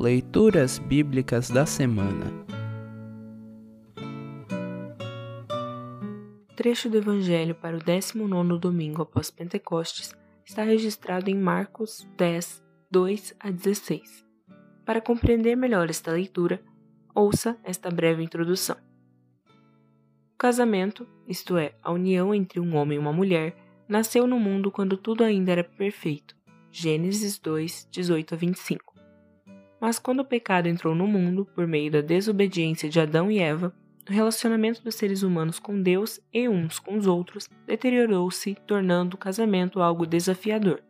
Leituras Bíblicas da Semana. trecho do Evangelho para o 19 domingo após Pentecostes está registrado em Marcos 10, 2 a 16. Para compreender melhor esta leitura, ouça esta breve introdução. O casamento, isto é, a união entre um homem e uma mulher, nasceu no mundo quando tudo ainda era perfeito. Gênesis 2, 18 a 25. Mas quando o pecado entrou no mundo, por meio da desobediência de Adão e Eva, o relacionamento dos seres humanos com Deus e uns com os outros deteriorou-se, tornando o casamento algo desafiador.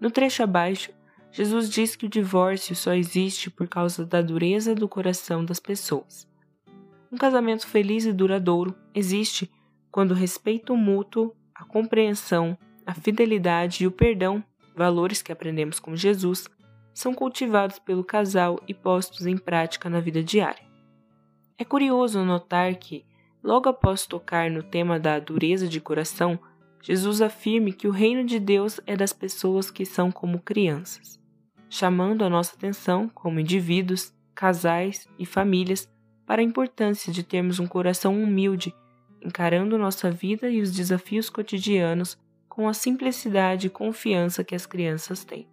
No trecho abaixo, Jesus diz que o divórcio só existe por causa da dureza do coração das pessoas. Um casamento feliz e duradouro existe quando o respeito mútuo, a compreensão, a fidelidade e o perdão, valores que aprendemos com Jesus, são cultivados pelo casal e postos em prática na vida diária. É curioso notar que, logo após tocar no tema da dureza de coração, Jesus afirma que o reino de Deus é das pessoas que são como crianças, chamando a nossa atenção como indivíduos, casais e famílias para a importância de termos um coração humilde, encarando nossa vida e os desafios cotidianos com a simplicidade e confiança que as crianças têm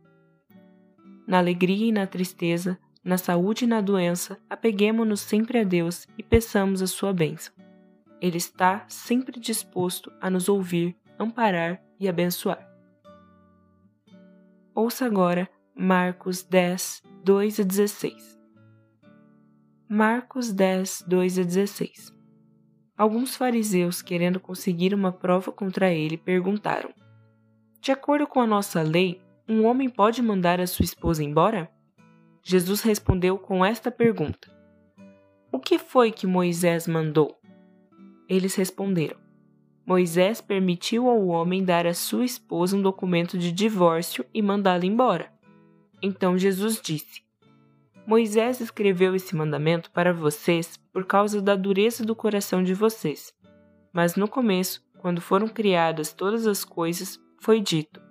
na alegria e na tristeza, na saúde e na doença, apeguemo-nos sempre a Deus e peçamos a sua bênção. Ele está sempre disposto a nos ouvir, amparar e abençoar. Ouça agora Marcos 10, 2 a 16. Marcos 10, 2 a 16. Alguns fariseus, querendo conseguir uma prova contra ele, perguntaram: De acordo com a nossa lei, um homem pode mandar a sua esposa embora? Jesus respondeu com esta pergunta: O que foi que Moisés mandou? Eles responderam: Moisés permitiu ao homem dar à sua esposa um documento de divórcio e mandá-la embora. Então Jesus disse: Moisés escreveu esse mandamento para vocês por causa da dureza do coração de vocês. Mas no começo, quando foram criadas todas as coisas, foi dito: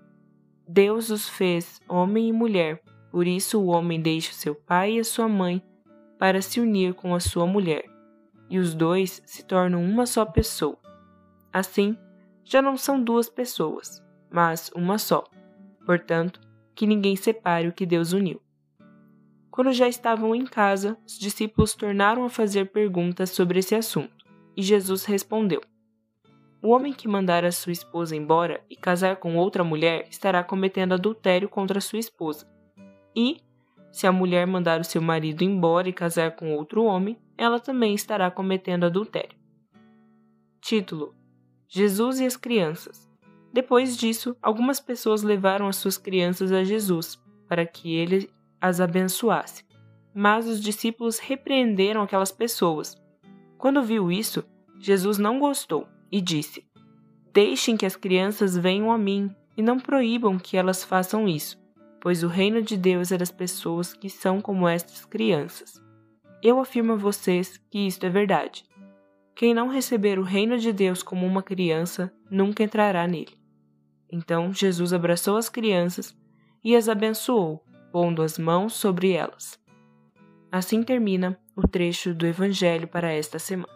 Deus os fez homem e mulher, por isso o homem deixa seu pai e a sua mãe para se unir com a sua mulher, e os dois se tornam uma só pessoa. Assim, já não são duas pessoas, mas uma só. Portanto, que ninguém separe o que Deus uniu. Quando já estavam em casa, os discípulos tornaram a fazer perguntas sobre esse assunto, e Jesus respondeu: o homem que mandar a sua esposa embora e casar com outra mulher estará cometendo adultério contra sua esposa. E, se a mulher mandar o seu marido embora e casar com outro homem, ela também estará cometendo adultério. Título: Jesus e as crianças. Depois disso, algumas pessoas levaram as suas crianças a Jesus para que ele as abençoasse. Mas os discípulos repreenderam aquelas pessoas. Quando viu isso, Jesus não gostou e disse: Deixem que as crianças venham a mim e não proíbam que elas façam isso, pois o reino de Deus é das pessoas que são como estas crianças. Eu afirmo a vocês que isto é verdade. Quem não receber o reino de Deus como uma criança nunca entrará nele. Então Jesus abraçou as crianças e as abençoou, pondo as mãos sobre elas. Assim termina o trecho do Evangelho para esta semana.